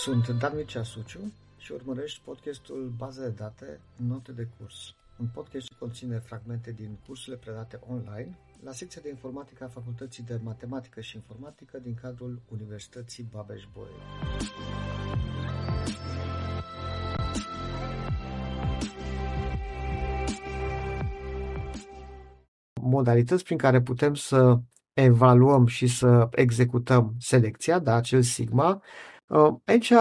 Sunt Dan Mircea Suciu și urmărești podcastul Baze de date, note de curs. Un podcast ce conține fragmente din cursurile predate online la secția de informatică a Facultății de Matematică și Informatică din cadrul Universității Babeș-Bolyai. Modalități prin care putem să evaluăm și să executăm selecția, da, acel sigma. Uh, aici,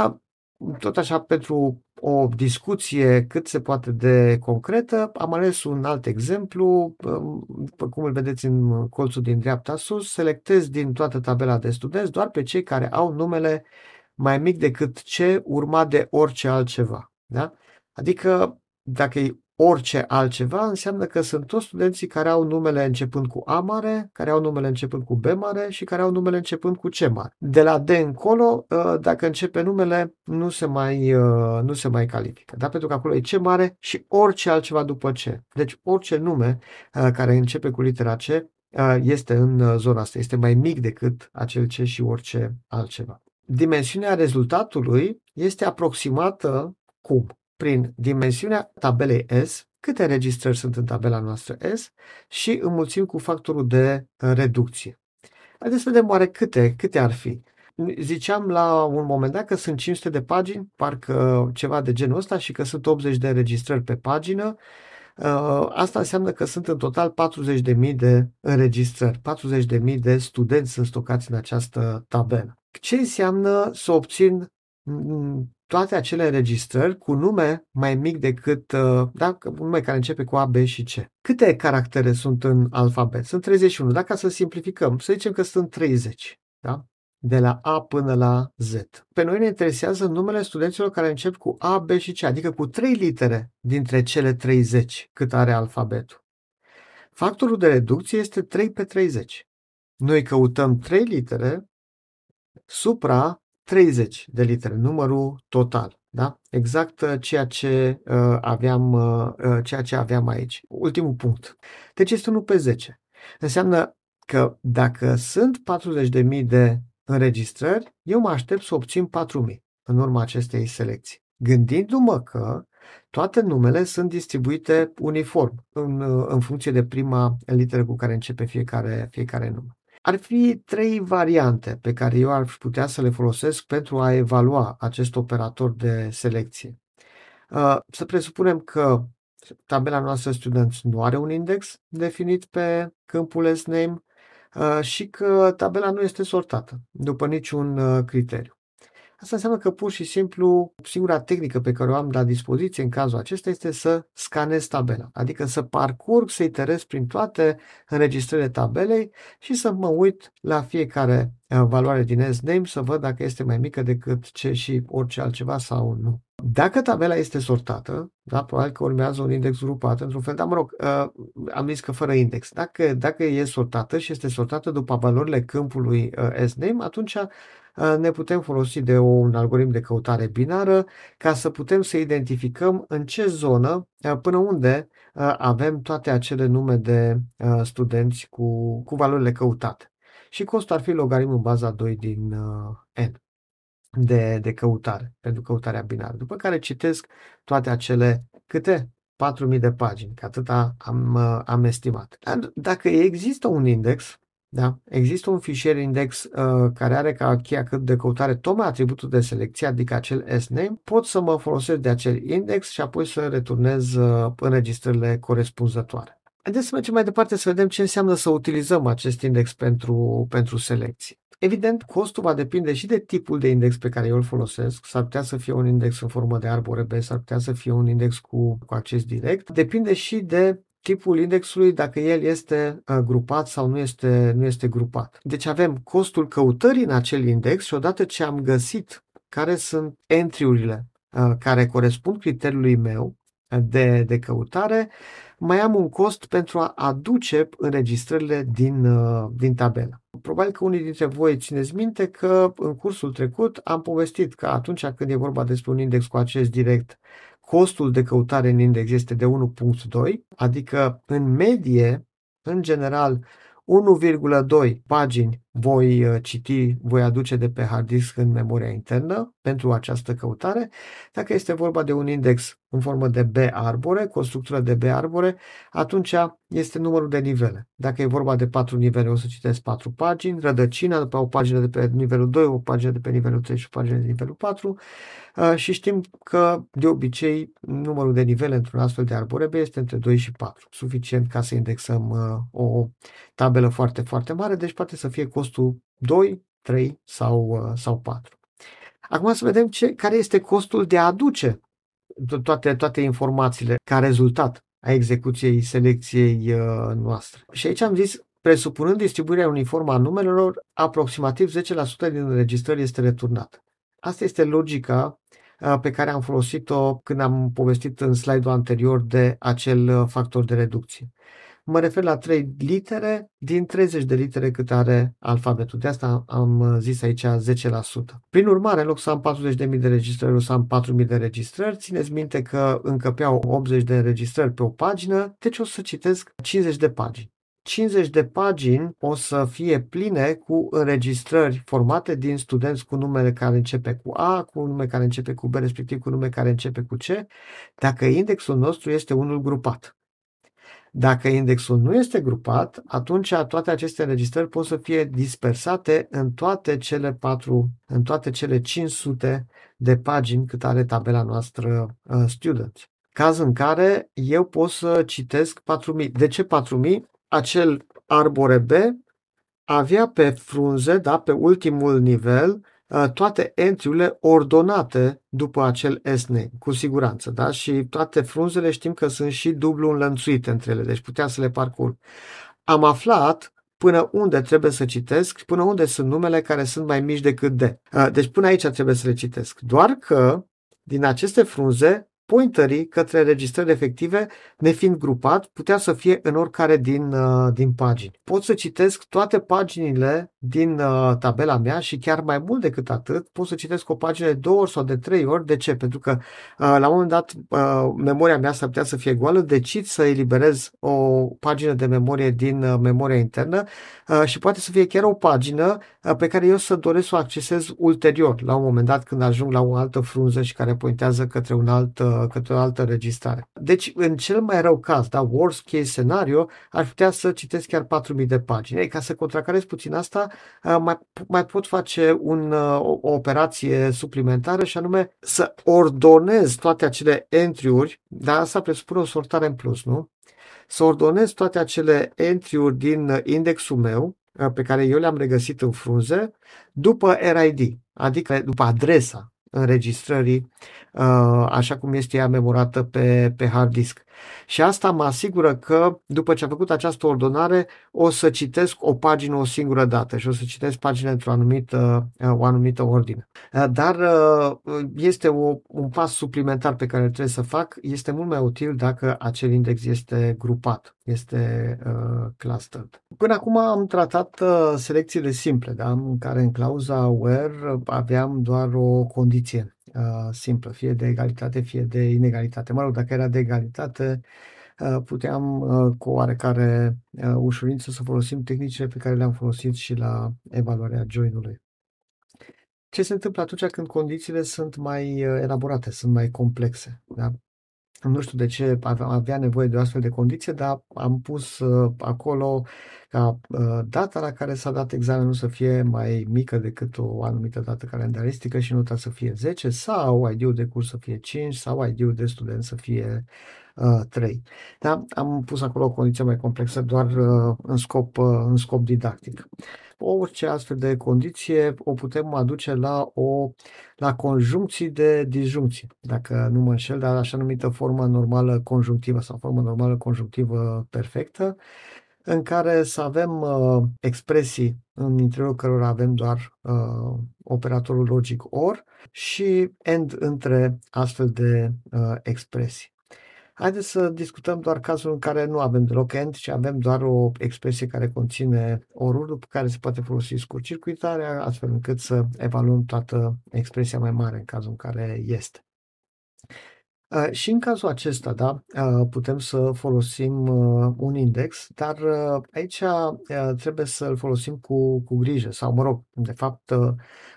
tot așa, pentru o discuție cât se poate de concretă, am ales un alt exemplu, um, după cum îl vedeți în colțul din dreapta sus, selectez din toată tabela de studenți doar pe cei care au numele mai mic decât C urmat de orice altceva. Da? Adică dacă e orice altceva, înseamnă că sunt toți studenții care au numele începând cu A mare, care au numele începând cu B mare și care au numele începând cu C mare. De la D încolo, ă, dacă începe numele, nu se mai, ă, nu se mai califică, da? pentru că acolo e C mare și orice altceva după C. Deci orice nume ă, care începe cu litera C este în zona asta, este mai mic decât acel C și orice altceva. Dimensiunea rezultatului este aproximată cum? Prin dimensiunea tabelei S, câte registrări sunt în tabela noastră S și înmulțim cu factorul de uh, reducție. Haideți să vedem oare câte, câte ar fi. Ziceam la un moment dat că sunt 500 de pagini, parcă ceva de genul ăsta și că sunt 80 de registrări pe pagină. Uh, asta înseamnă că sunt în total 40.000 de înregistrări, 40.000 de studenți sunt stocați în această tabelă. Ce înseamnă să obțin mm, toate acele înregistrări cu nume mai mic decât, uh, da, un nume care începe cu A, B și C. Câte caractere sunt în alfabet? Sunt 31. Dacă să simplificăm, să zicem că sunt 30. Da? de la A până la Z. Pe noi ne interesează numele studenților care încep cu A, B și C, adică cu trei litere dintre cele 30 cât are alfabetul. Factorul de reducție este 3 pe 30. Noi căutăm 3 litere supra 30 de litere, numărul total. Da? Exact uh, ceea ce, uh, aveam, uh, uh, ceea ce aveam aici. Ultimul punct. Deci este 1 pe 10. Înseamnă că dacă sunt 40.000 de înregistrări, eu mă aștept să obțin 4.000 în urma acestei selecții. Gândindu-mă că toate numele sunt distribuite uniform în, uh, în funcție de prima literă cu care începe fiecare, fiecare nume. Ar fi trei variante pe care eu ar putea să le folosesc pentru a evalua acest operator de selecție. Uh, să presupunem că tabela noastră Students nu are un index definit pe câmpul SNAME uh, și că tabela nu este sortată după niciun uh, criteriu. Asta înseamnă că pur și simplu singura tehnică pe care o am la dispoziție în cazul acesta este să scanez tabela, adică să parcurg, să iterez prin toate înregistrările tabelei și să mă uit la fiecare uh, valoare din SNAME să văd dacă este mai mică decât ce și orice altceva sau nu. Dacă tabela este sortată, da, probabil că urmează un index grupat într-un fel, dar mă rog, uh, am zis că fără index. Dacă, dacă e sortată și este sortată după valorile câmpului uh, SNAME, atunci ne putem folosi de un algoritm de căutare binară ca să putem să identificăm în ce zonă, până unde avem toate acele nume de studenți cu, cu valorile căutate. Și costul ar fi logaritmul baza 2 din n de, de căutare, pentru căutarea binară. După care citesc toate acele câte 4.000 de pagini, că atâta am, am estimat. Dar dacă există un index, da? Există un fișier index uh, care are ca cheia cât de căutare tocmai atributul de selecție, adică acel sname. Pot să mă folosesc de acel index și apoi să returnez uh, înregistrările corespunzătoare. Haideți să mergem mai departe să vedem ce înseamnă să utilizăm acest index pentru, pentru selecție. Evident, costul va depinde și de tipul de index pe care eu îl folosesc. S-ar putea să fie un index în formă de arbore B, s-ar putea să fie un index cu, cu acces direct. Depinde și de tipul indexului dacă el este uh, grupat sau nu este, nu este grupat. Deci avem costul căutării în acel index și odată ce am găsit care sunt entry-urile uh, care corespund criteriului meu uh, de, de căutare, mai am un cost pentru a aduce înregistrările din, din tabelă. Probabil că unii dintre voi țineți minte că în cursul trecut am povestit că atunci când e vorba despre un index cu acces direct costul de căutare în index este de 1.2, adică în medie, în general, 1,2 pagini voi uh, citi, voi aduce de pe hard disk în memoria internă pentru această căutare. Dacă este vorba de un index în formă de B arbore, cu o structură de B arbore, atunci este numărul de nivele. Dacă e vorba de 4 nivele, o să citesc 4 pagini, rădăcina, după o pagină de pe nivelul 2, o pagină de pe nivelul 3 și o pagină de nivelul 4 uh, și știm că de obicei numărul de nivele într-un astfel de arbore B este între 2 și 4, suficient ca să indexăm uh, o tabelă foarte, foarte mare, deci poate să fie costul 2, 3 sau, uh, sau 4. Acum să vedem ce, care este costul de a aduce toate, toate informațiile ca rezultat a execuției selecției uh, noastre. Și aici am zis, presupunând distribuirea uniformă a numelor, aproximativ 10% din înregistrări este returnat. Asta este logica uh, pe care am folosit-o când am povestit în slide-ul anterior de acel uh, factor de reducție. Mă refer la 3 litere din 30 de litere cât are alfabetul. De asta am zis aici 10%. Prin urmare, în loc să am 40.000 de registrări, o să am 4.000 de registrări. Țineți minte că încăpeau 80 de înregistrări pe o pagină, deci o să citesc 50 de pagini. 50 de pagini o să fie pline cu înregistrări formate din studenți cu numele care începe cu A, cu nume care începe cu B, respectiv cu nume care începe cu C, dacă indexul nostru este unul grupat. Dacă indexul nu este grupat, atunci toate aceste înregistrări pot să fie dispersate în toate cele patru, în toate cele 500 de pagini cât are tabela noastră uh, Student. Caz în care eu pot să citesc 4000. De ce 4000? Acel arbore B avea pe frunze, da, pe ultimul nivel, Uh, toate entry-urile ordonate după acel S-name, cu siguranță, da? Și toate frunzele știm că sunt și dublu înlănțuite între ele, deci puteam să le parcurg. Am aflat până unde trebuie să citesc, până unde sunt numele care sunt mai mici decât D. Uh, deci până aici trebuie să le citesc. Doar că din aceste frunze pointerii către registrări efective, nefiind grupat, putea să fie în oricare din, uh, din pagini. Pot să citesc toate paginile din uh, tabela mea și chiar mai mult decât atât, pot să citesc o pagină de două ori sau de trei ori. De ce? Pentru că uh, la un moment dat memoria mea s-ar putea să fie goală, decid să eliberez o pagină de memorie din memoria internă și poate să fie chiar o pagină pe care eu să doresc să o accesez ulterior, la un moment dat când ajung la o altă frunză și care pointează către un alt către o altă registrare. Deci, în cel mai rău caz, da, worst case scenario, ar putea să citesc chiar 4000 de pagini. Ei, ca să contracarez puțin asta, mai, mai pot face un, o, o operație suplimentară și anume să ordonez toate acele entry-uri, da, asta presupune o sortare în plus, nu? Să ordonez toate acele entry-uri din indexul meu, pe care eu le-am regăsit în frunze, după RID, adică după adresa înregistrării uh, așa cum este ea memorată pe, pe hard disk. Și asta mă asigură că după ce am făcut această ordonare o să citesc o pagină o singură dată și o să citesc pagina într-o anumită, uh, o anumită ordine. Uh, dar este o, un pas suplimentar pe care trebuie să fac. Este mult mai util dacă acel index este grupat, este uh, clustered. Până acum am tratat uh, selecțiile simple, da? în care în clauza where aveam doar o condiție uh, simplă, fie de egalitate, fie de inegalitate. Mă rog, dacă era de egalitate, uh, puteam uh, cu oarecare uh, ușurință să folosim tehnicile pe care le-am folosit și la evaluarea join-ului. Ce se întâmplă atunci când condițiile sunt mai uh, elaborate, sunt mai complexe? Da? Nu știu de ce avea nevoie de o astfel de condiție, dar am pus uh, acolo ca uh, data la care s-a dat examenul să fie mai mică decât o anumită dată calendaristică și nota să fie 10 sau ID-ul de curs să fie 5 sau ID-ul de student să fie uh, 3. Da? Am pus acolo o condiție mai complexă doar uh, în, scop, uh, în scop didactic. Orice astfel de condiție o putem aduce la, o, la conjuncții de disjuncție, dacă nu mă înșel, dar așa numită formă normală conjunctivă sau formă normală conjunctivă perfectă, în care să avem uh, expresii în interiorul cărora avem doar uh, operatorul logic OR și AND între astfel de uh, expresii. Haideți să discutăm doar cazul în care nu avem deloc AND, ci avem doar o expresie care conține orul după care se poate folosi scurt-circuitarea, astfel încât să evaluăm toată expresia mai mare în cazul în care este. Uh, și în cazul acesta, da, uh, putem să folosim uh, un index, dar aici trebuie să-l folosim cu, cu grijă sau, mă rog, de fapt,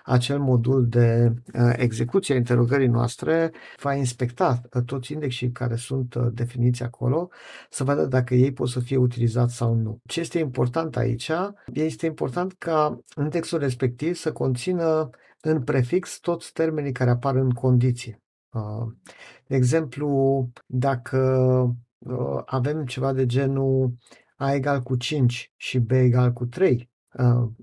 acel modul de execuție a interogării noastre va inspecta toți indexii care sunt definiți acolo, să vadă dacă ei pot să fie utilizați sau nu. Ce este important aici? Este important ca indexul respectiv să conțină în prefix toți termenii care apar în condiție. De exemplu, dacă avem ceva de genul A egal cu 5 și B egal cu 3,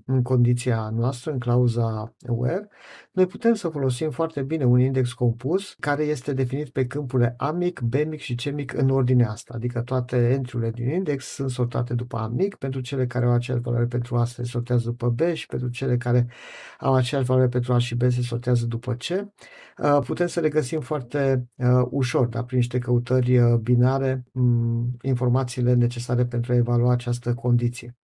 în condiția noastră, în clauza where, noi putem să folosim foarte bine un index compus care este definit pe câmpurile A mic, B mic și C mic în ordinea asta, adică toate entry din index sunt sortate după A mic, pentru cele care au aceeași valoare pentru A se sortează după B și pentru cele care au aceeași valoare pentru A și B se sortează după C. Putem să le găsim foarte ușor, da, prin niște căutări binare, informațiile necesare pentru a evalua această condiție.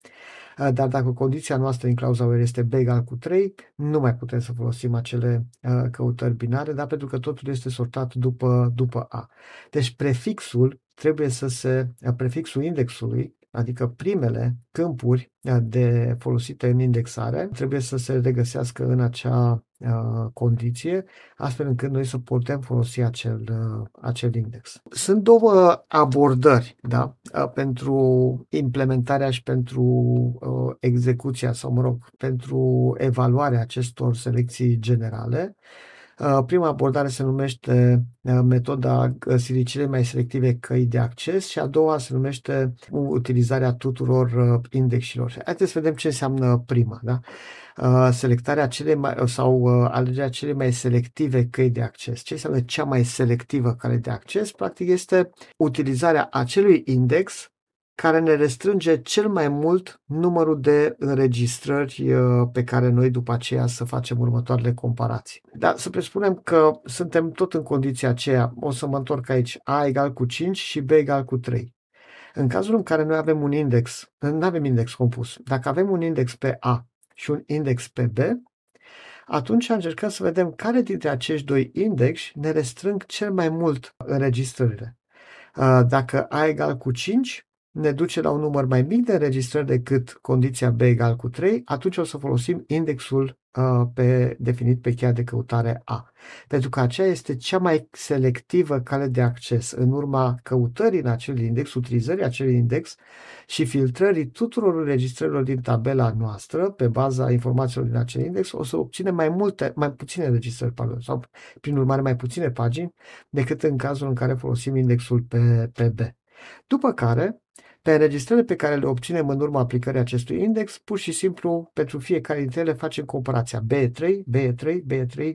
Uh, dar dacă condiția noastră în clauza where este b egal cu 3, nu mai putem să folosim acele uh, căutări binare, dar pentru că totul este sortat după, după A. Deci prefixul trebuie să se, uh, prefixul indexului adică primele câmpuri de folosite în indexare trebuie să se regăsească în acea uh, condiție, astfel încât noi să putem folosi acel, uh, acel index. Sunt două abordări da, uh, pentru implementarea și pentru uh, execuția sau, mă rog, pentru evaluarea acestor selecții generale. Uh, prima abordare se numește uh, metoda găsirii cele mai selective căi de acces și a doua se numește utilizarea tuturor uh, indexilor. Haideți să vedem ce înseamnă prima. Da? Selectarea cele mai, sau alegerea cele mai selective căi de acces. Ce înseamnă cea mai selectivă cale de acces? Practic este utilizarea acelui index care ne restrânge cel mai mult numărul de înregistrări uh, pe care noi după aceea să facem următoarele comparații. Dar să presupunem că suntem tot în condiția aceea, o să mă întorc aici, A egal cu 5 și B egal cu 3. În cazul în care noi avem un index, nu avem index compus, dacă avem un index pe A și un index pe B, atunci încercăm să vedem care dintre acești doi index ne restrâng cel mai mult înregistrările. Uh, dacă A egal cu 5, ne duce la un număr mai mic de înregistrări decât condiția B egal cu 3, atunci o să folosim indexul uh, pe, definit pe cheia de căutare A. Pentru că aceea este cea mai selectivă cale de acces. În urma căutării în acel index, utilizării acelui index și filtrării tuturor înregistrărilor din tabela noastră pe baza informațiilor din acel index, o să obținem mai multe, mai puține înregistrări, pardon, sau prin urmare mai puține pagini decât în cazul în care folosim indexul pe, pe B. După care, pe înregistrările pe care le obținem în urma aplicării acestui index, pur și simplu, pentru fiecare dintre ele facem comparația B3, B3, B3,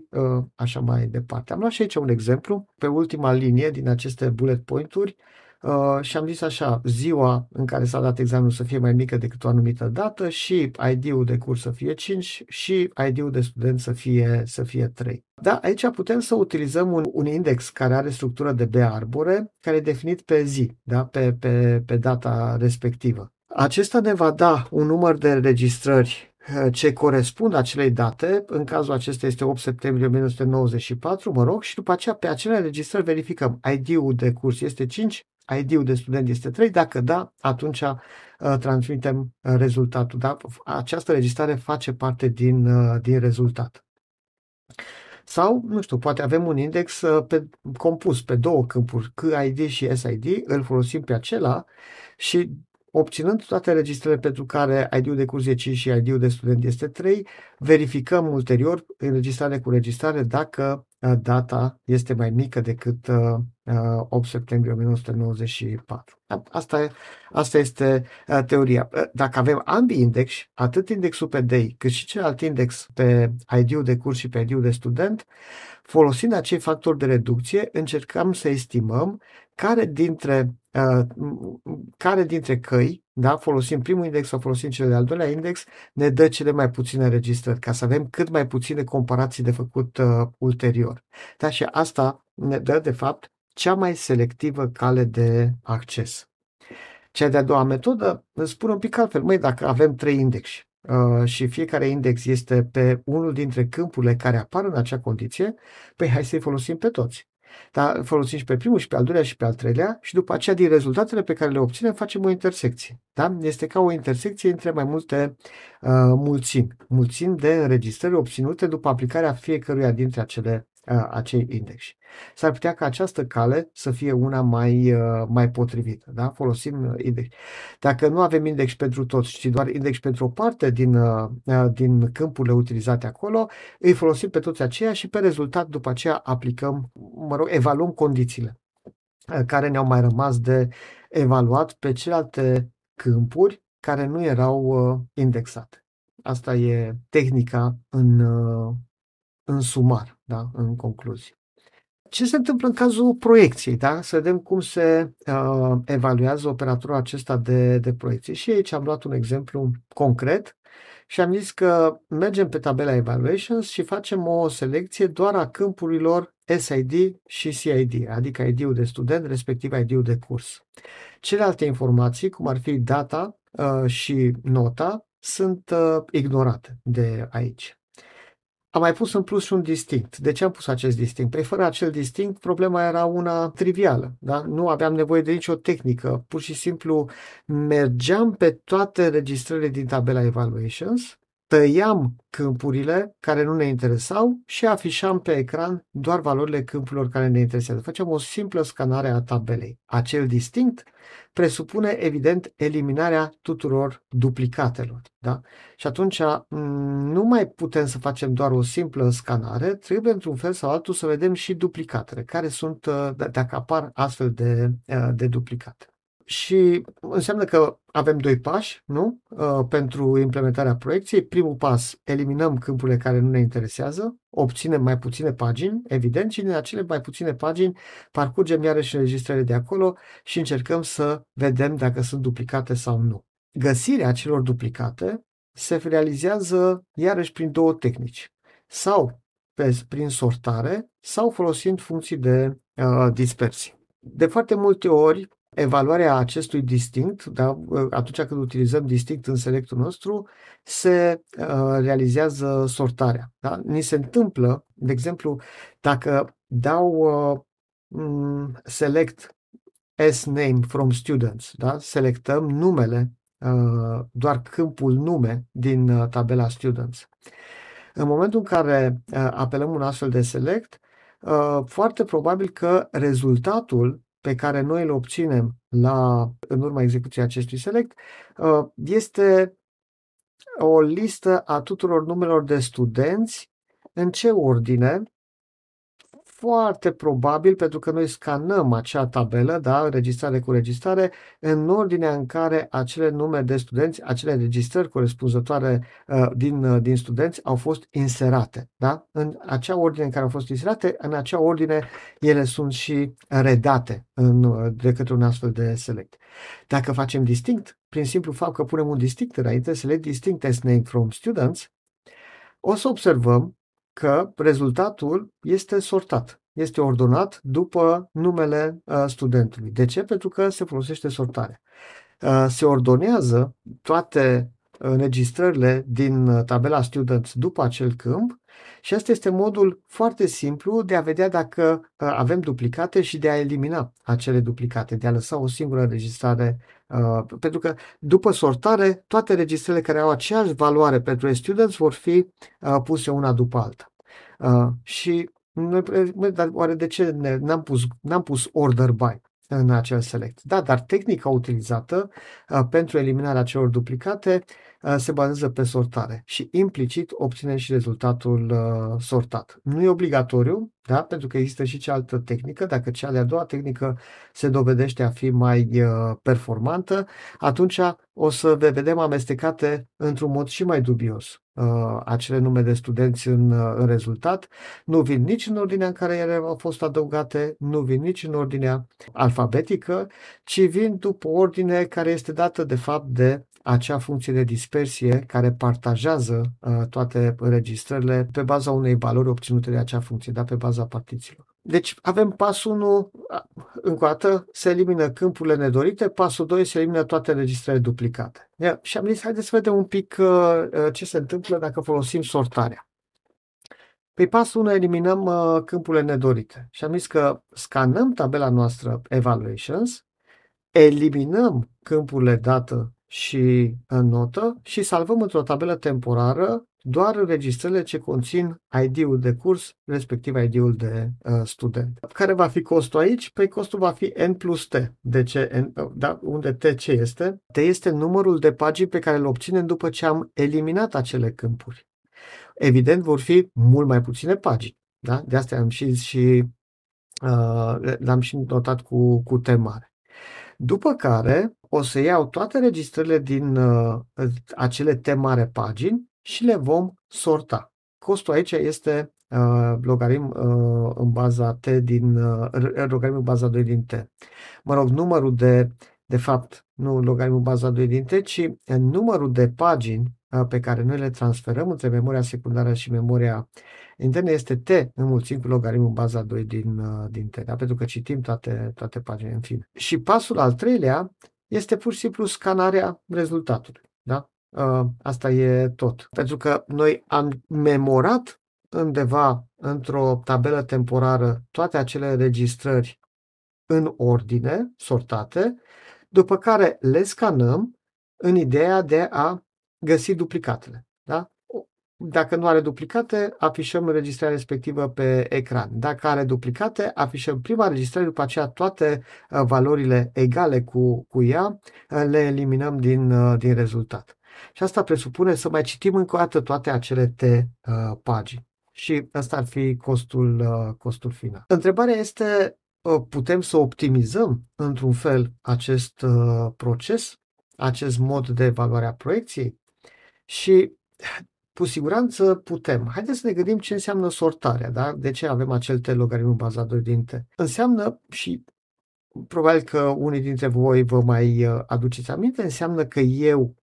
așa mai departe. Am luat și aici un exemplu, pe ultima linie din aceste bullet point-uri, Uh, și am zis așa, ziua în care s-a dat examenul să fie mai mică decât o anumită dată și ID-ul de curs să fie 5 și ID-ul de student să fie, să fie 3. Da, aici putem să utilizăm un, un index care are structură de B arbore, care e definit pe zi, da, pe, pe, pe data respectivă. Acesta ne va da un număr de înregistrări uh, ce corespund acelei date, în cazul acesta este 8 septembrie 1994, mă rog, și după aceea pe acele înregistrări verificăm ID-ul de curs este 5, ID-ul de student este 3, dacă da, atunci uh, transmitem uh, rezultatul. Da? Această registrare face parte din, uh, din rezultat. Sau, nu știu, poate avem un index uh, pe, compus pe două câmpuri, KID și SID, îl folosim pe acela și obținând toate registrele pentru care ID-ul de curs e 5 și ID-ul de student este 3, verificăm ulterior înregistrare cu registrare dacă uh, data este mai mică decât 8 uh, septembrie 1994. Asta, asta este teoria. Dacă avem ambii index, atât indexul pe DEI cât și celălalt index pe ID-ul de curs și pe ID-ul de student, folosind acei factori de reducție, încercăm să estimăm care dintre, uh, care dintre căi, da, folosim primul index sau folosim cel de-al doilea index, ne dă cele mai puține registrări, ca să avem cât mai puține comparații de făcut uh, ulterior. Da, și asta ne dă, de fapt, cea mai selectivă cale de acces. Cea de-a doua metodă îți spune un pic altfel. Măi, dacă avem trei indexe uh, și fiecare index este pe unul dintre câmpurile care apar în acea condiție, păi hai să-i folosim pe toți. Dar folosim și pe primul și pe al doilea și pe al treilea și după aceea din rezultatele pe care le obținem facem o intersecție. Da? Este ca o intersecție între mai multe uh, mulțimi. Mulțimi de înregistrări obținute după aplicarea fiecăruia dintre acele acei index. S-ar putea ca această cale să fie una mai, mai potrivită. Da? Folosim index. Dacă nu avem index pentru toți, ci doar index pentru o parte din, din câmpurile utilizate acolo, îi folosim pe toți aceia și pe rezultat după aceea aplicăm, mă rog, evaluăm condițiile care ne-au mai rămas de evaluat pe celelalte câmpuri care nu erau indexate. Asta e tehnica în, în sumar, da? în concluzie. Ce se întâmplă în cazul proiecției? Da? Să vedem cum se uh, evaluează operatorul acesta de, de proiecție. Și aici am luat un exemplu concret și am zis că mergem pe tabela Evaluations și facem o selecție doar a câmpurilor SID și CID, adică ID-ul de student, respectiv ID-ul de curs. Celelalte informații, cum ar fi data uh, și nota, sunt uh, ignorate de aici. Am mai pus în plus și un distinct. De ce am pus acest distinct? Păi fără acel distinct, problema era una trivială. Da? Nu aveam nevoie de nicio tehnică. Pur și simplu mergeam pe toate registrările din tabela Evaluations, tăiam câmpurile care nu ne interesau și afișam pe ecran doar valorile câmpurilor care ne interesează. Facem o simplă scanare a tabelei. Acel distinct presupune, evident, eliminarea tuturor duplicatelor. Da? Și atunci nu mai putem să facem doar o simplă scanare, trebuie într-un fel sau altul să vedem și duplicatele, care sunt, uh, dacă apar astfel de, uh, de duplicate și înseamnă că avem doi pași nu? Uh, pentru implementarea proiecției. Primul pas, eliminăm câmpurile care nu ne interesează, obținem mai puține pagini, evident, și din acele mai puține pagini parcurgem iarăși înregistrările de acolo și încercăm să vedem dacă sunt duplicate sau nu. Găsirea acelor duplicate se realizează iarăși prin două tehnici. Sau pe, prin sortare sau folosind funcții de uh, dispersie. De foarte multe ori, evaluarea acestui distinct, da, atunci când utilizăm distinct în selectul nostru, se uh, realizează sortarea. Da? Ni se întâmplă, de exemplu, dacă dau uh, select s name from students, da? selectăm numele, uh, doar câmpul nume din uh, tabela students. În momentul în care uh, apelăm un astfel de select, uh, foarte probabil că rezultatul pe care noi îl obținem la, în urma execuției acestui select uh, este o listă a tuturor numelor de studenți, în ce ordine foarte probabil, pentru că noi scanăm acea tabelă, da, înregistrare cu registrare, în ordinea în care acele nume de studenți, acele registrări corespunzătoare uh, din, uh, din studenți au fost inserate. Da? În acea ordine în care au fost inserate, în acea ordine ele sunt și redate în, uh, de către un astfel de select. Dacă facem distinct, prin simplu fapt că punem un distinct înainte, select distinct as name from students, o să observăm că rezultatul este sortat, este ordonat după numele uh, studentului. De ce? Pentru că se folosește sortarea. Uh, se ordonează toate înregistrările din uh, tabela Students după acel câmp și asta este modul foarte simplu de a vedea dacă avem duplicate și de a elimina acele duplicate, de a lăsa o singură înregistrare. Pentru că după sortare, toate registrele care au aceeași valoare pentru students vor fi puse una după alta. Uh, și noi, dar oare de ce ne, n-am, pus, n-am pus order by în acel select? Da, dar tehnica utilizată uh, pentru eliminarea celor duplicate uh, se bazează pe sortare și implicit obținem și rezultatul uh, sortat. Nu e obligatoriu, da? pentru că există și cealaltă tehnică. Dacă cea de-a doua tehnică se dovedește a fi mai uh, performantă, atunci o să le vedem amestecate într-un mod și mai dubios uh, acele nume de studenți în, uh, în rezultat. Nu vin nici în ordinea în care ele au fost adăugate, nu vin nici în ordinea alfabetică, ci vin după ordine care este dată de fapt de acea funcție de dispersie care partajează uh, toate înregistrările pe baza unei valori obținute de acea funcție, da, pe baza partițiilor. Deci avem pasul 1, încă o dată, se elimină câmpurile nedorite, pasul 2 se elimină toate înregistrările duplicate. Yeah. Și am zis, haideți să vedem un pic uh, uh, ce se întâmplă dacă folosim sortarea. Pe pasul 1 eliminăm uh, câmpurile nedorite și am zis că scanăm tabela noastră Evaluations, eliminăm câmpurile dată și în notă și salvăm într-o tabelă temporară doar înregistrările ce conțin ID-ul de curs, respectiv ID-ul de uh, student. Care va fi costul aici? Păi costul va fi N plus T. De ce? N, uh, da, unde T ce este? T este numărul de pagini pe care îl obținem după ce am eliminat acele câmpuri. Evident, vor fi mult mai puține pagini. Da? De asta am și, și uh, l-am și notat cu, cu T mare. După care o să iau toate registrările din uh, acele T mare pagini și le vom sorta. Costul aici este uh, logaritm uh, în baza T din uh, logaritm în baza 2 din T. Mă rog, numărul de de fapt, nu logaritmul baza 2 din T, ci numărul de pagini uh, pe care noi le transferăm între memoria secundară și memoria internă este T înmulțit cu logaritmul baza 2 din, uh, din T, da? pentru că citim toate, toate paginile în fine. Și pasul al treilea este pur și simplu scanarea rezultatului. Da? Uh, asta e tot. Pentru că noi am memorat undeva într-o tabelă temporară toate acele registrări în ordine, sortate, după care le scanăm în ideea de a găsi duplicatele. Da? Dacă nu are duplicate, afișăm înregistrarea respectivă pe ecran. Dacă are duplicate, afișăm prima înregistrare, după aceea toate uh, valorile egale cu, cu ea uh, le eliminăm din, uh, din rezultat. Și asta presupune să mai citim încă o dată toate acele T uh, pagini. Și ăsta ar fi costul, uh, costul final. Întrebarea este, uh, putem să optimizăm într-un fel acest uh, proces, acest mod de evaluare a proiecției? Și cu siguranță putem. Haideți să ne gândim ce înseamnă sortarea, da? De ce avem acel T logaritm bazat 2 din T? Înseamnă și probabil că unii dintre voi vă mai uh, aduceți aminte, înseamnă că eu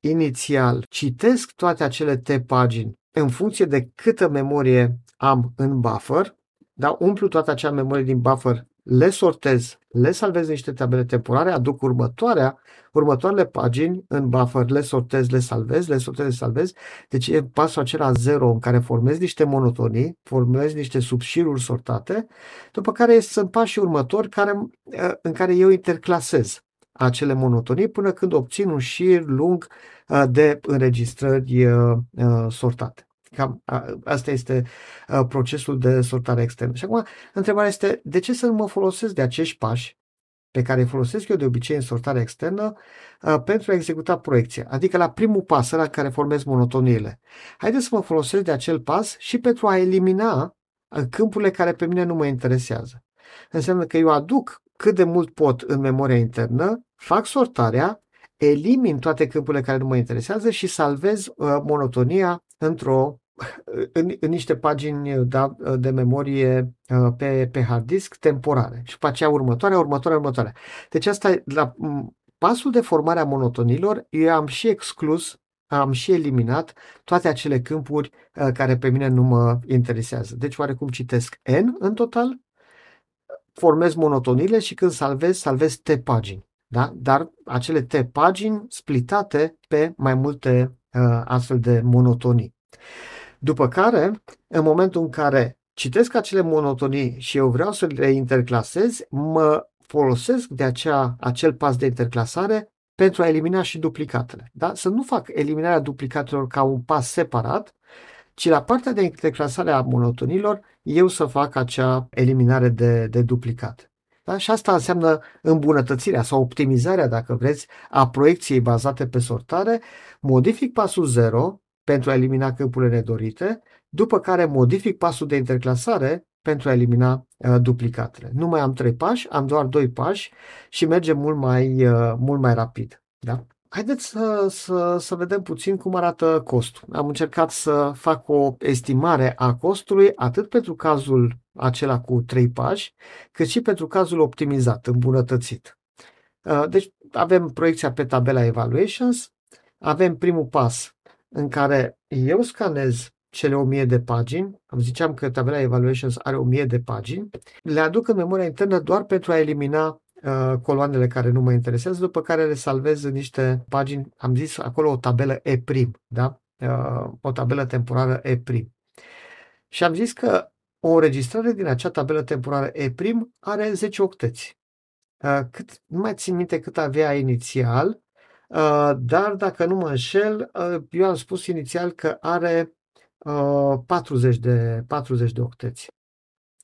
inițial citesc toate acele T pagini în funcție de câtă memorie am în buffer, da, umplu toată acea memorie din buffer, le sortez, le salvez niște tabele temporare, aduc următoarea, următoarele pagini în buffer, le sortez, le salvez, le sortez, le salvez. Deci e pasul acela zero în care formez niște monotonii, formez niște subșiruri sortate, după care sunt pașii următori care, în care eu interclasez acele monotonii până când obțin un șir lung uh, de înregistrări uh, uh, sortate. Cam asta este procesul de sortare externă. Și acum, întrebarea este, de ce să nu mă folosesc de acești pași pe care îi folosesc eu de obicei în sortare externă pentru a executa proiecția, adică la primul pas, la care formez monotoniile. Haideți să mă folosesc de acel pas și pentru a elimina câmpurile care pe mine nu mă interesează. Înseamnă că eu aduc cât de mult pot în memoria internă, fac sortarea, elimin toate câmpurile care nu mă interesează și salvez uh, monotonia într-o în, în niște pagini da, de memorie uh, pe, pe hard disk temporare și pe aceea următoarea, următoarea, următoarea. Deci asta, la pasul de formare a monotonilor, eu am și exclus, am și eliminat toate acele câmpuri uh, care pe mine nu mă interesează. Deci oarecum citesc N în total, formez monotonile și când salvez, salvez T pagini. Da? Dar acele T pagini splitate pe mai multe uh, astfel de monotonii. După care, în momentul în care citesc acele monotonii și eu vreau să le interclasez, mă folosesc de acea, acel pas de interclasare pentru a elimina și duplicatele. Da? Să nu fac eliminarea duplicatelor ca un pas separat, ci la partea de interclasare a monotonilor eu să fac acea eliminare de, de duplicate. Da? Și asta înseamnă îmbunătățirea sau optimizarea, dacă vreți, a proiecției bazate pe sortare. Modific pasul 0 pentru a elimina câmpurile nedorite, după care modific pasul de interclasare pentru a elimina uh, duplicatele. Nu mai am trei pași, am doar doi pași și merge mult mai, uh, mult mai rapid. Da? Haideți să, să, să vedem puțin cum arată costul. Am încercat să fac o estimare a costului atât pentru cazul acela cu trei pași, cât și pentru cazul optimizat, îmbunătățit. Uh, deci avem proiecția pe tabela Evaluations, avem primul pas în care eu scanez cele 1000 de pagini, am ziceam că tabela Evaluations are 1000 de pagini, le aduc în memoria internă doar pentru a elimina uh, coloanele care nu mă interesează, după care le salvez în niște pagini, am zis acolo o tabelă E', da? Uh, o tabelă temporară E'. și am zis că o înregistrare din acea tabelă temporală E' are 10 octeți. Uh, cât, nu mai țin minte cât avea inițial, uh, dar dacă nu mă înșel, uh, eu am spus inițial că are 40 de, 40 de octeți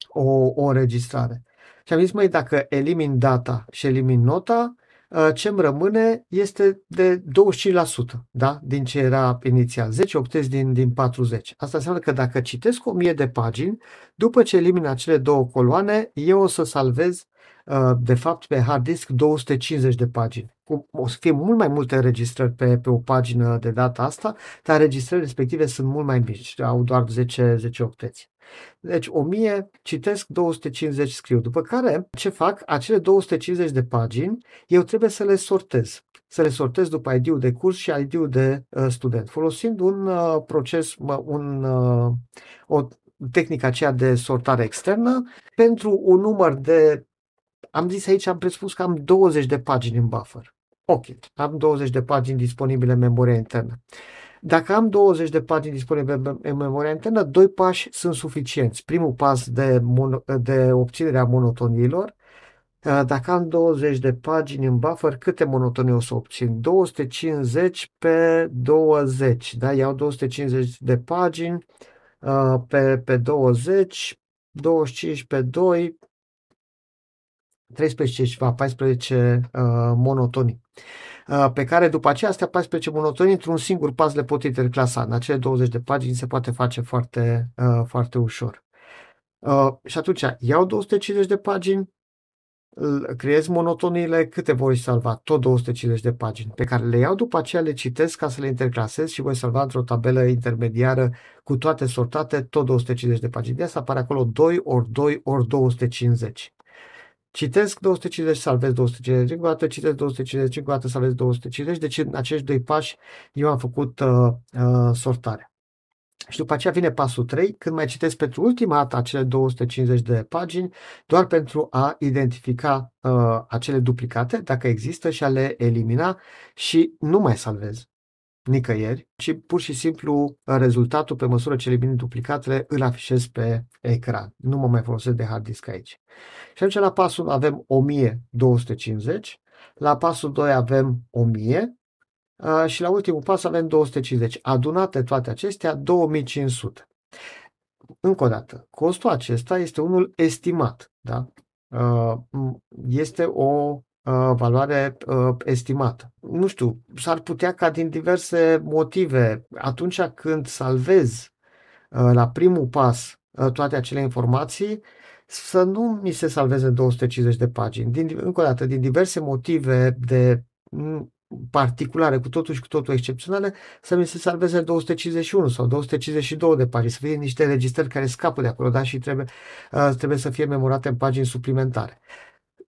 o, o înregistrare. Și am zis, măi, dacă elimin data și elimin nota, Uh, ce îmi rămâne este de 25% da? din ce era inițial, 10 octezi din, din 40. Asta înseamnă că dacă citesc 1000 de pagini, după ce elimin acele două coloane, eu o să salvez uh, de fapt pe hard disk 250 de pagini. O să fie mult mai multe înregistrări pe, pe o pagină de data asta, dar înregistrările respective sunt mult mai mici, au doar 10, 10 octeți. Deci 1000 citesc, 250 scriu. După care, ce fac? Acele 250 de pagini, eu trebuie să le sortez. Să le sortez după ID-ul de curs și ID-ul de uh, student, folosind un uh, proces, un, uh, o tehnică aceea de sortare externă pentru un număr de, am zis aici, am presupus că am 20 de pagini în buffer. Ok, am 20 de pagini disponibile în memoria internă. Dacă am 20 de pagini disponibile în memoria internă, doi pași sunt suficienți. Primul pas de, mon- de obținere a monotoniilor. Uh, dacă am 20 de pagini în buffer, câte monotonii o să obțin? 250 pe 20. Da? Iau 250 de pagini uh, pe, pe 20, 25 pe 2, 13 ceva, 14 uh, monotonii. Uh, pe care după aceea astea 14 monotonii într-un singur pas le pot interclasa. În acele 20 de pagini se poate face foarte, uh, foarte ușor. Uh, și atunci iau 250 de pagini, creez monotoniile, câte voi salva? Tot 250 de pagini, pe care le iau după aceea, le citesc ca să le interclasez și voi salva într-o tabelă intermediară cu toate sortate, tot 250 de pagini. De asta apare acolo 2 ori 2 ori 250. Citesc 250, salvez 250, încă o dată citesc 250, încă o dată salvez 250, deci în acești doi pași eu am făcut uh, uh, sortarea. Și după aceea vine pasul 3, când mai citesc pentru ultima dată acele 250 de pagini, doar pentru a identifica uh, acele duplicate, dacă există, și a le elimina și nu mai salvez nicăieri, ci pur și simplu rezultatul, pe măsură ce elimini duplicatele, îl afișez pe ecran. Nu mă mai folosesc de hard disk aici. Și atunci la pasul avem 1250, la pasul 2 avem 1000 și la ultimul pas avem 250. Adunate toate acestea, 2500. Încă o dată, costul acesta este unul estimat. Da? Este o valoare estimată. Nu știu, s-ar putea ca din diverse motive, atunci când salvez la primul pas toate acele informații, să nu mi se salveze 250 de pagini. Din, încă o dată, din diverse motive de particulare, cu totul și cu totul excepționale, să mi se salveze 251 sau 252 de pagini, să fie niște registrări care scapă de acolo, dar și trebuie, uh, trebuie să fie memorate în pagini suplimentare.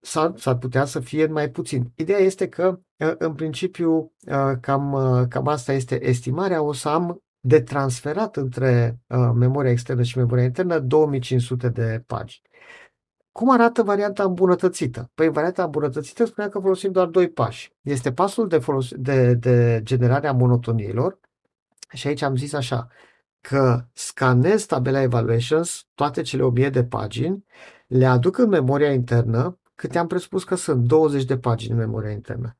S-ar, s-ar putea să fie mai puțin. Ideea este că, uh, în principiu, uh, cam, cam asta este estimarea. O să am de transferat între memoria externă și memoria internă 2500 de pagini. Cum arată varianta îmbunătățită? Păi varianta îmbunătățită spunea că folosim doar doi pași. Este pasul de, folos- de, de generare a monotoniilor și aici am zis așa, că scanez tabela evaluations, toate cele 1000 de pagini, le aduc în memoria internă, câte am presupus că sunt 20 de pagini în memoria internă,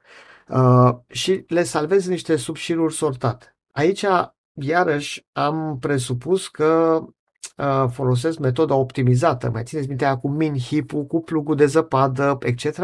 uh, și le salvez niște subșiruri sortate. Aici, iarăși, am presupus că Uh, folosesc metoda optimizată. Mai țineți minte cu min hip cu plugul de zăpadă, etc.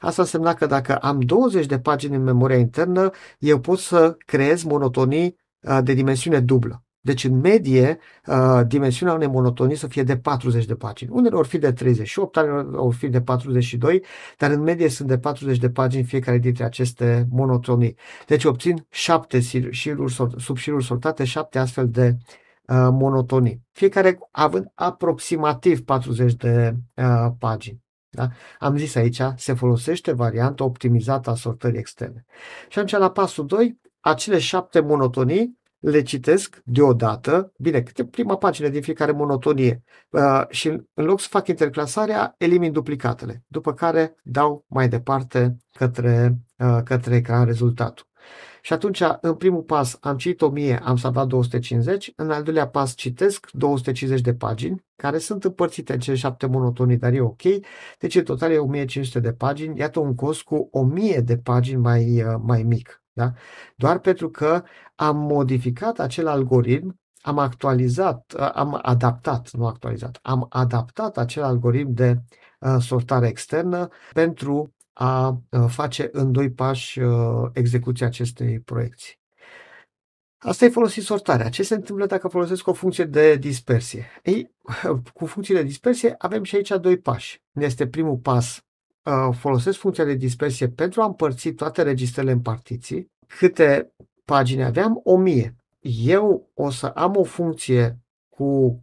Asta însemna că dacă am 20 de pagini în memoria internă, eu pot să creez monotonii uh, de dimensiune dublă. Deci, în medie, uh, dimensiunea unei monotonii să fie de 40 de pagini. Unele vor fi de 38, altele vor fi de 42, dar în medie sunt de 40 de pagini fiecare dintre aceste monotonii. Deci obțin 7 șiruri, subșiruri sortate, 7 astfel de Uh, monotonii, fiecare având aproximativ 40 de uh, pagini. Da? Am zis aici, se folosește varianta optimizată a sortării externe. Și atunci, la pasul 2, acele șapte monotonii le citesc deodată, bine, câte prima pagină din fiecare monotonie uh, și în loc să fac interclasarea, elimin duplicatele, după care dau mai departe către, uh, către ecran rezultatul. Și atunci, în primul pas, am citit 1000, am salvat 250, în al doilea pas citesc 250 de pagini, care sunt împărțite în cele șapte monotonii, dar e ok. Deci, în total e 1500 de pagini, iată un cost cu 1000 de pagini mai, uh, mai mic. Da? Doar pentru că am modificat acel algoritm am actualizat, uh, am adaptat, nu actualizat, am adaptat acel algoritm de uh, sortare externă pentru a uh, face în doi pași execuția acestei proiecții. Asta e folosit sortarea. Ce se întâmplă dacă folosesc o funcție de dispersie? Ei, cu funcție de dispersie avem și aici doi pași. Este primul pas, folosesc funcția de dispersie pentru a împărți toate registrele în partiții. Câte pagini aveam? 1000 eu o să am o funcție cu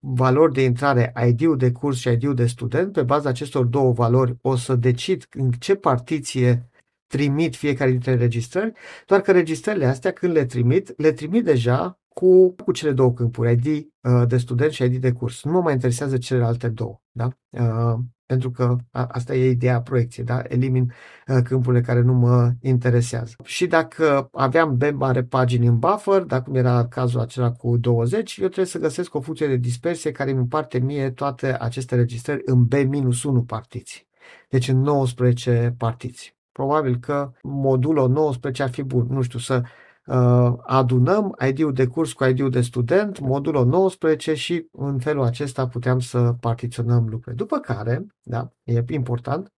valori de intrare, ID-ul de curs și ID-ul de student. Pe baza acestor două valori o să decid în ce partiție trimit fiecare dintre registrări, doar că registrările astea, când le trimit, le trimit deja cu, cu cele două câmpuri, ID uh, de student și ID de curs. Nu mă mai interesează celelalte două. Da? Uh, pentru că asta e ideea proiecției, da? elimin uh, câmpurile care nu mă interesează. Și dacă aveam B mare pagini în buffer, dacă cum era cazul acela cu 20, eu trebuie să găsesc o funcție de dispersie care îmi împarte mie toate aceste registrări în B-1 partiții. Deci în 19 partiții. Probabil că modulul 19 ar fi bun, nu știu, să Uh, adunăm ID-ul de curs cu ID-ul de student, modulul 19 și în felul acesta puteam să partiționăm lucrurile. După care, da, e important,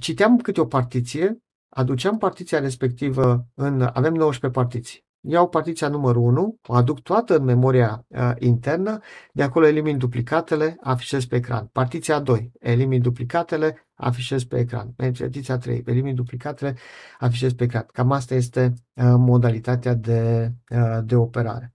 citeam câte o partiție, aduceam partiția respectivă în, avem 19 partiții. Iau partiția numărul 1, o aduc toată în memoria uh, internă, de acolo elimin duplicatele, afișez pe ecran. Partiția 2, elimin duplicatele, afișez pe ecran. Ediția 3, elimin duplicatele, afișez pe ecran. Cam asta este uh, modalitatea de, uh, de operare.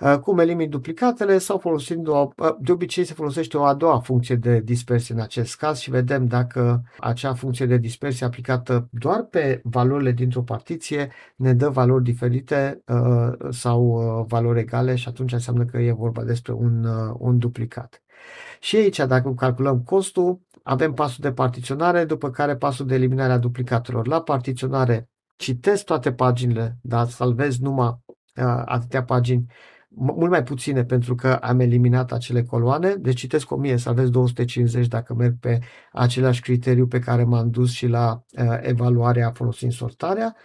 Uh, cum elimin duplicatele sau folosind o, uh, de obicei se folosește o a doua funcție de dispersie în acest caz și vedem dacă acea funcție de dispersie aplicată doar pe valorile dintr-o partiție ne dă valori diferite uh, sau uh, valori egale și atunci înseamnă că e vorba despre un, uh, un duplicat. Și aici, dacă calculăm costul, avem pasul de partiționare, după care pasul de eliminare a duplicatelor. La partiționare citesc toate paginile, dar salvez numai uh, atâtea pagini, mult mai puține pentru că am eliminat acele coloane, deci citesc 1000, salvez 250 dacă merg pe același criteriu pe care m-am dus și la uh, evaluarea folosind sortarea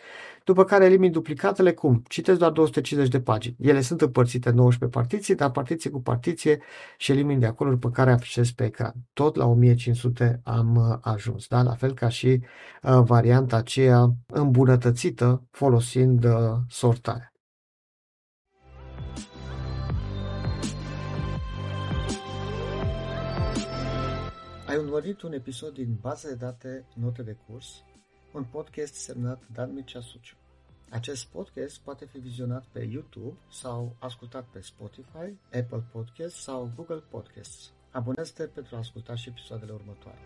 după care elimin duplicatele cum? Citesc doar 250 de pagini. Ele sunt împărțite în 19 partiții, dar partiție cu partiție și elimin de acolo după care afișez pe ecran. Tot la 1500 am uh, ajuns, da? la fel ca și uh, varianta aceea îmbunătățită folosind uh, sortarea. Ai urmărit un episod din baza de date Note de curs un podcast semnat Dan Mircea Suciu. Acest podcast poate fi vizionat pe YouTube sau ascultat pe Spotify, Apple Podcasts sau Google Podcasts. Abonează-te pentru a asculta și episoadele următoare.